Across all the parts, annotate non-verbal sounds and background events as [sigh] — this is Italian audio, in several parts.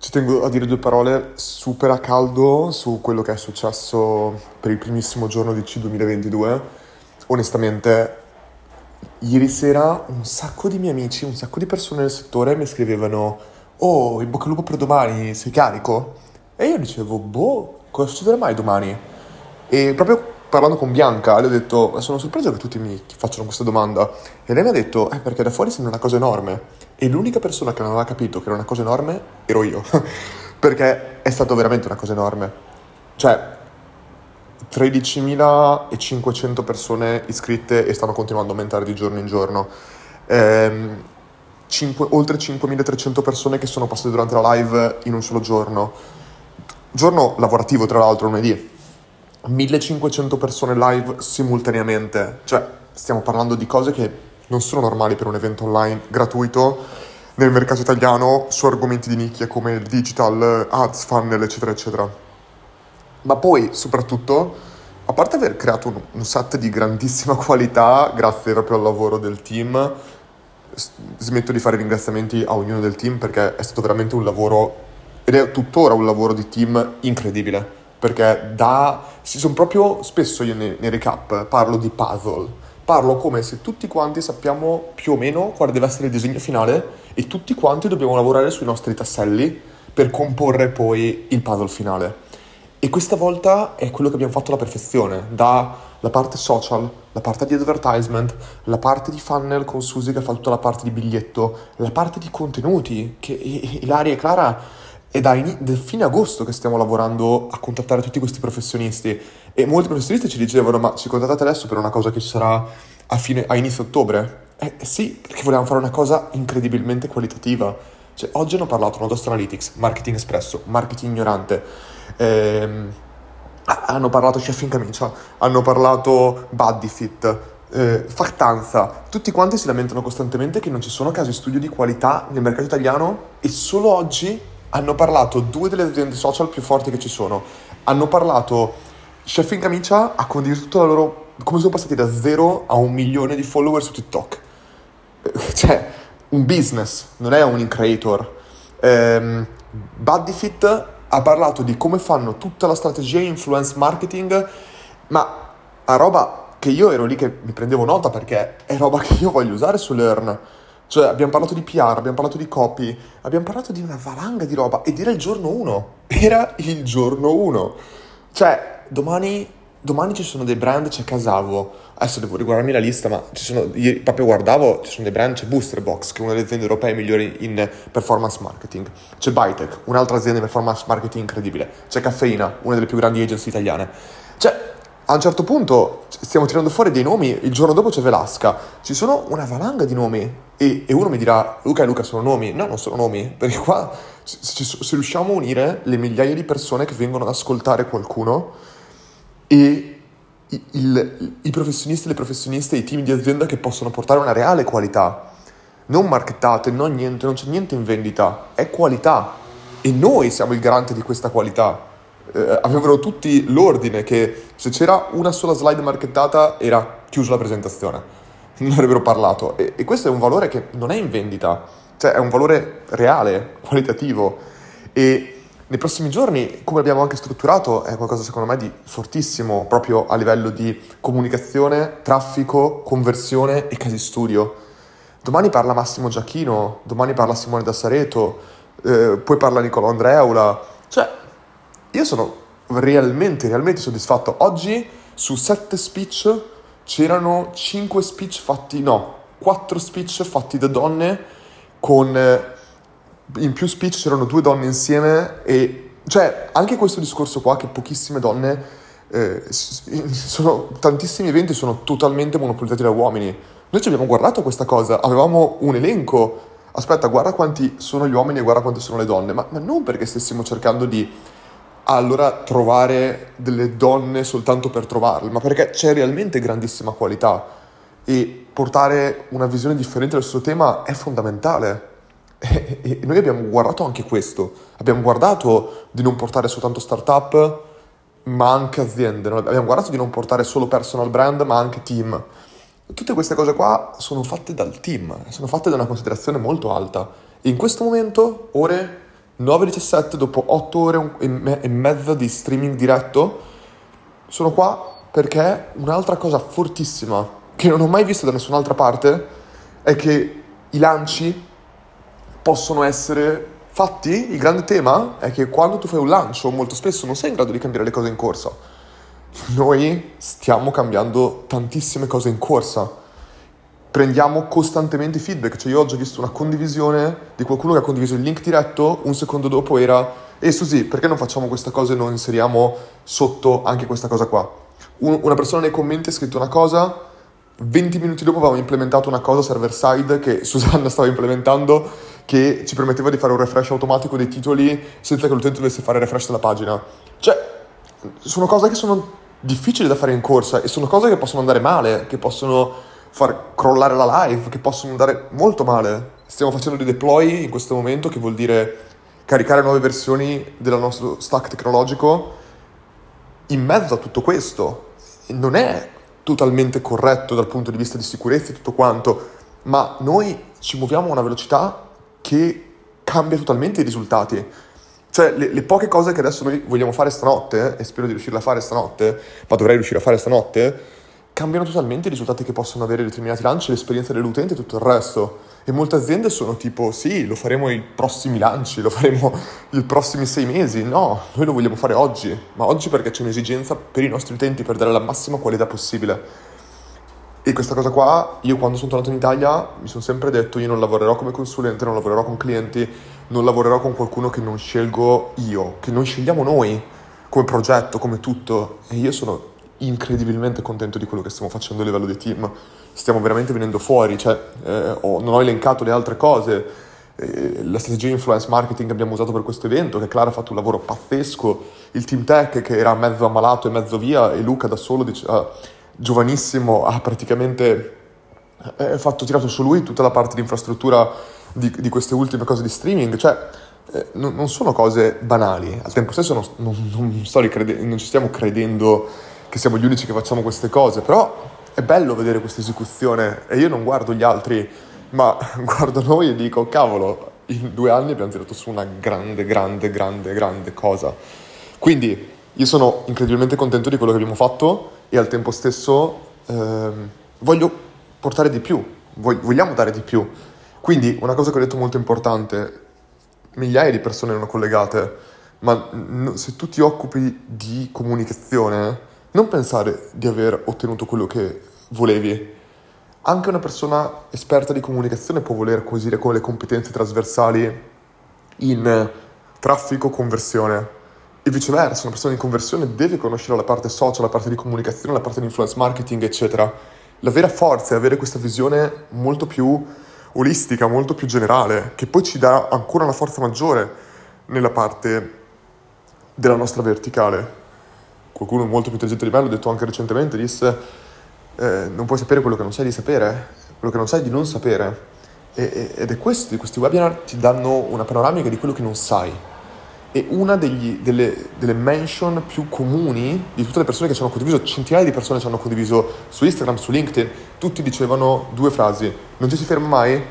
Ci tengo a dire due parole super a caldo su quello che è successo per il primissimo giorno di C 2022. Onestamente, ieri sera un sacco di miei amici, un sacco di persone del settore mi scrivevano Oh, in bocca al lupo per domani, sei carico? E io dicevo, boh, cosa succederà mai domani? E proprio parlando con Bianca, le ho detto, sono sorpreso che tutti mi facciano questa domanda. E lei mi ha detto, eh, perché da fuori sembra una cosa enorme. E l'unica persona che non aveva capito che era una cosa enorme ero io. [laughs] perché è stato veramente una cosa enorme. Cioè, 13.500 persone iscritte e stanno continuando a aumentare di giorno in giorno. Ehm, 5, oltre 5.300 persone che sono passate durante la live in un solo giorno. Giorno lavorativo, tra l'altro, lunedì 1500 persone live simultaneamente, cioè stiamo parlando di cose che non sono normali per un evento online gratuito nel mercato italiano su argomenti di nicchia come il digital, ads, funnel, eccetera, eccetera. Ma poi, soprattutto, a parte aver creato un, un set di grandissima [laughs] qualità, grazie proprio al lavoro del team, smetto di fare ringraziamenti a ognuno del team perché è stato veramente un lavoro, ed è tuttora un lavoro di team incredibile perché da... Si sono proprio spesso io nei, nei recap parlo di puzzle, parlo come se tutti quanti sappiamo più o meno quale deve essere il disegno finale e tutti quanti dobbiamo lavorare sui nostri tasselli per comporre poi il puzzle finale. E questa volta è quello che abbiamo fatto alla perfezione, dalla parte social, la parte di advertisement, la parte di funnel con Susi che ha fatto tutta la parte di biglietto, la parte di contenuti, che Ilaria e Clara è da, in- fine agosto che stiamo lavorando a contattare tutti questi professionisti e molti professionisti ci dicevano ma ci contattate adesso per una cosa che ci sarà a, fine, a inizio ottobre? Eh, eh sì, perché volevamo fare una cosa incredibilmente qualitativa. Cioè, oggi hanno parlato Nodost Analytics, Marketing Espresso, Marketing Ignorante, ehm, hanno parlato Chef in Camicia, hanno parlato Buddyfit, eh, Factanza, tutti quanti si lamentano costantemente che non ci sono casi studio di qualità nel mercato italiano e solo oggi hanno parlato due delle aziende social più forti che ci sono. Hanno parlato Chef in Camicia ha condiviso tutta la loro... come sono passati da zero a un milione di follower su TikTok. Cioè, un business, non è un creator. Um, Buddyfit ha parlato di come fanno tutta la strategia influence marketing, ma a roba che io ero lì che mi prendevo nota perché è roba [laughs] che io voglio usare su Learn. Cioè, abbiamo parlato di PR, abbiamo parlato di copy, abbiamo parlato di una valanga di roba ed era il giorno 1. Era il giorno 1. Cioè, domani, domani ci sono dei brand, c'è Casavo. Adesso devo riguardarmi la lista, ma ci sono, io proprio guardavo, ci sono dei brand, c'è Booster Box, che è una delle aziende europee migliori in performance marketing. C'è Bytech, un'altra azienda di performance marketing incredibile. C'è Caffeina, una delle più grandi agency italiane. Cioè, a un certo punto stiamo tirando fuori dei nomi, il giorno dopo c'è Velasca, ci sono una valanga di nomi e, e uno mi dirà Luca e Luca sono nomi, no non sono nomi, perché qua se, se, riusciamo a unire le migliaia di persone che vengono ad ascoltare qualcuno e il, il, i professionisti, le professioniste, i team di azienda che possono portare una reale qualità, non markettate, non niente, non c'è niente in vendita, è qualità. E noi siamo il garante di questa qualità eh, avevano tutti l'ordine che se c'era una sola slide marchettata era chiusa la presentazione, [laughs] non avrebbero parlato. E, e, questo è un valore che non è in vendita, cioè è un valore reale, [laughs] qualitativo. E nei prossimi giorni, come abbiamo anche strutturato, è qualcosa secondo me di fortissimo proprio a livello di comunicazione, traffico, conversione e casi studio. Domani parla Massimo Giacchino, domani parla Simone Dassareto, eh, poi parla Nicolò Andreula. Cioè, io sono realmente, realmente soddisfatto. Oggi su sette speech c'erano cinque speech fatti, no, quattro speech fatti da donne con... Eh, in più speech c'erano due donne insieme e... Cioè, anche questo discorso qua che pochissime donne... Eh, sono, tantissimi eventi sono totalmente monopolizzati da uomini. Noi ci abbiamo guardato questa cosa, avevamo un elenco. Aspetta, guarda quanti sono gli uomini e guarda quante sono le donne, ma, ma non perché stessimo cercando di allora trovare delle donne soltanto per trovarle, ma perché c'è realmente grandissima qualità e portare una visione differente del suo tema è fondamentale. [laughs] E, noi abbiamo guardato anche questo, abbiamo guardato di non portare soltanto startup, ma anche aziende, abbiamo guardato di non portare solo personal brand, ma anche team. Tutte queste cose qua sono fatte dal team, sono fatte da una considerazione molto alta. E in questo momento, ore 9.17 dopo 8 ore e, me- mezza di streaming diretto. Sono qua perché un'altra cosa fortissima che non ho mai visto da nessun'altra parte è che i lanci possono essere fatti. Il grande tema è che quando tu fai un lancio molto spesso non sei in grado di cambiare le cose in corsa. Noi stiamo cambiando tantissime cose in corsa prendiamo costantemente feedback. Cioè, io oggi ho visto una condivisione di qualcuno che ha condiviso il link diretto, un secondo dopo era. E Susi, perché non facciamo questa cosa e non inseriamo sotto anche questa cosa qua? Un, una persona nei commenti ha scritto una cosa, 20 minuti dopo avevamo implementato una cosa server side che [laughs] Susanna stava implementando che ci permetteva di fare un refresh automatico dei titoli senza che l'utente dovesse fare refresh della pagina. Cioè, sono cose che sono difficili da fare in corsa e sono cose che possono andare male, che possono far crollare la live, che possono andare molto male. Stiamo facendo dei deploy in questo momento, che vuol dire caricare nuove versioni del nostro stack tecnologico in mezzo a tutto questo. Non è totalmente corretto dal punto di vista di sicurezza e tutto quanto, ma noi ci muoviamo a una velocità che cambia totalmente i risultati. Cioè, le, le, poche cose che adesso noi vogliamo fare stanotte, e spero di riuscire a fare stanotte, ma dovrei riuscire a fare stanotte, cambiano totalmente i risultati che possono avere determinati lanci, l'esperienza dell'utente e tutto il resto. E molte aziende sono tipo, sì, lo faremo i prossimi lanci, lo faremo i prossimi sei mesi. No, noi lo vogliamo fare oggi, ma oggi perché c'è un'esigenza per i nostri utenti per dare la massima qualità possibile. E questa cosa qua, io quando sono tornato in Italia mi sono sempre detto, io non lavorerò come consulente, non lavorerò con clienti, non lavorerò con qualcuno che non scelgo io, che non scegliamo noi come progetto, come tutto. E io sono incredibilmente contento di quello che stiamo facendo a livello di team. Stiamo veramente venendo fuori, cioè, eh, ho, non ho elencato le altre cose. Eh, la strategia influence marketing che abbiamo usato per questo evento, che Clara ha fatto un lavoro pazzesco, il team tech che era mezzo ammalato e mezzo via, e Luca da solo, dice, uh, giovanissimo, ha praticamente eh, fatto, tirato su lui tutta la parte di infrastruttura di, di queste ultime cose di streaming. Cioè, eh, non, sono cose banali. Al tempo stesso non, non, non, ricrede- non ci stiamo credendo che siamo gli unici che facciamo queste cose, però è bello vedere questa esecuzione e io non guardo gli altri, ma [laughs] guardo noi e dico, cavolo, in due anni abbiamo tirato su una grande, grande, grande, grande cosa. Quindi io sono incredibilmente contento di quello che abbiamo fatto e al tempo stesso ehm, voglio portare di più, vogliamo dare di più. Quindi una cosa che ho detto molto importante, migliaia di persone erano collegate, ma se tu ti occupi di comunicazione, non pensare di aver ottenuto quello che volevi. Anche una persona esperta di comunicazione può voler acquisire con le competenze trasversali in traffico, conversione e viceversa. Una persona di conversione deve conoscere la parte social, la parte di comunicazione, la parte di influence marketing, eccetera. La vera forza è avere questa visione molto più olistica, molto più generale, che poi ci dà ancora una forza maggiore nella parte della nostra verticale qualcuno molto più intelligente di me, l'ho detto anche recentemente, disse eh, non puoi sapere quello che non sai di sapere, quello che non sai di non sapere. E, ed è questo, questi webinar ti danno una panoramica di quello che non sai. E una degli, delle, delle, mention più comuni di tutte le persone che ci hanno condiviso, centinaia di persone ci hanno condiviso su Instagram, su LinkedIn, tutti dicevano due frasi, non ci si ferma mai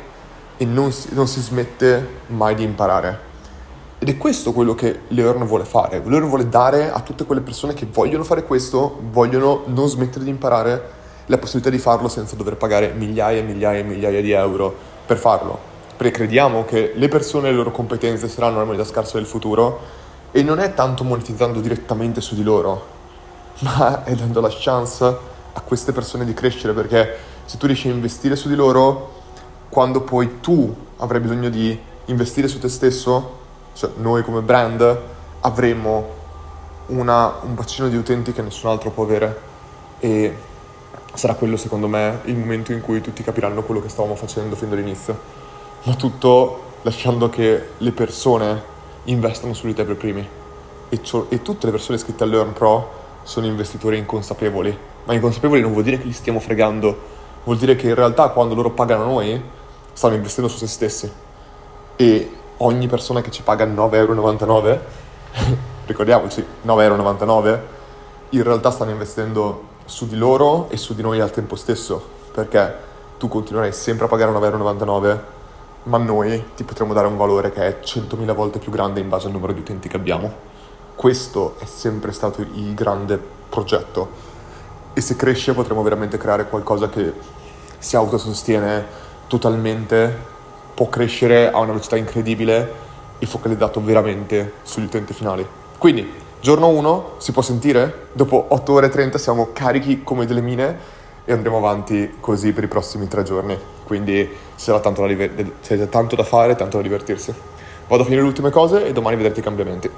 e non si, non si smette mai di imparare. Ed è questo quello che Learn vuole fare. Learn vuole dare a tutte quelle persone che vogliono fare questo, vogliono non smettere di imparare, la possibilità di farlo senza dover pagare migliaia e migliaia e migliaia di euro per farlo. Perché crediamo che le persone e le loro competenze saranno la moneta scarsa del futuro e non è tanto monetizzando direttamente su di loro, ma è dando la chance a queste persone di crescere perché se tu riesci a investire su di loro, quando poi tu avrai bisogno di investire su te stesso, cioè noi come brand avremo una, un bacino di utenti che nessun altro può avere. E sarà quello secondo me il momento in cui tutti capiranno quello che stavamo facendo fin dall'inizio, ma tutto lasciando che le persone investano su di te per primi. E, cio- e tutte le persone iscritte a Learn Pro sono investitori inconsapevoli, ma inconsapevoli non vuol dire che li stiamo fregando, vuol dire che in realtà quando loro pagano noi stanno investendo su se stessi. E ogni persona che ci paga 9,99€, [laughs] ricordiamoci, 9,99€, in realtà stanno investendo su di loro e su di noi al tempo stesso, perché tu continuerai sempre a pagare 9,99€, ma noi ti potremo dare un valore che è 100.000 volte più grande in base al numero di utenti che abbiamo. Questo è sempre stato il grande progetto e se cresce potremo veramente creare qualcosa che si autosostiene totalmente, può crescere a una velocità incredibile e focalizzato veramente sugli utenti finali. Quindi, giorno 1 si può sentire, dopo 8 ore e 30 siamo carichi come delle mine e andremo avanti così per i prossimi tre giorni. Quindi c'è tanto, tanto da fare, tanto da divertirsi. Vado a finire le ultime cose e domani vedrete i cambiamenti.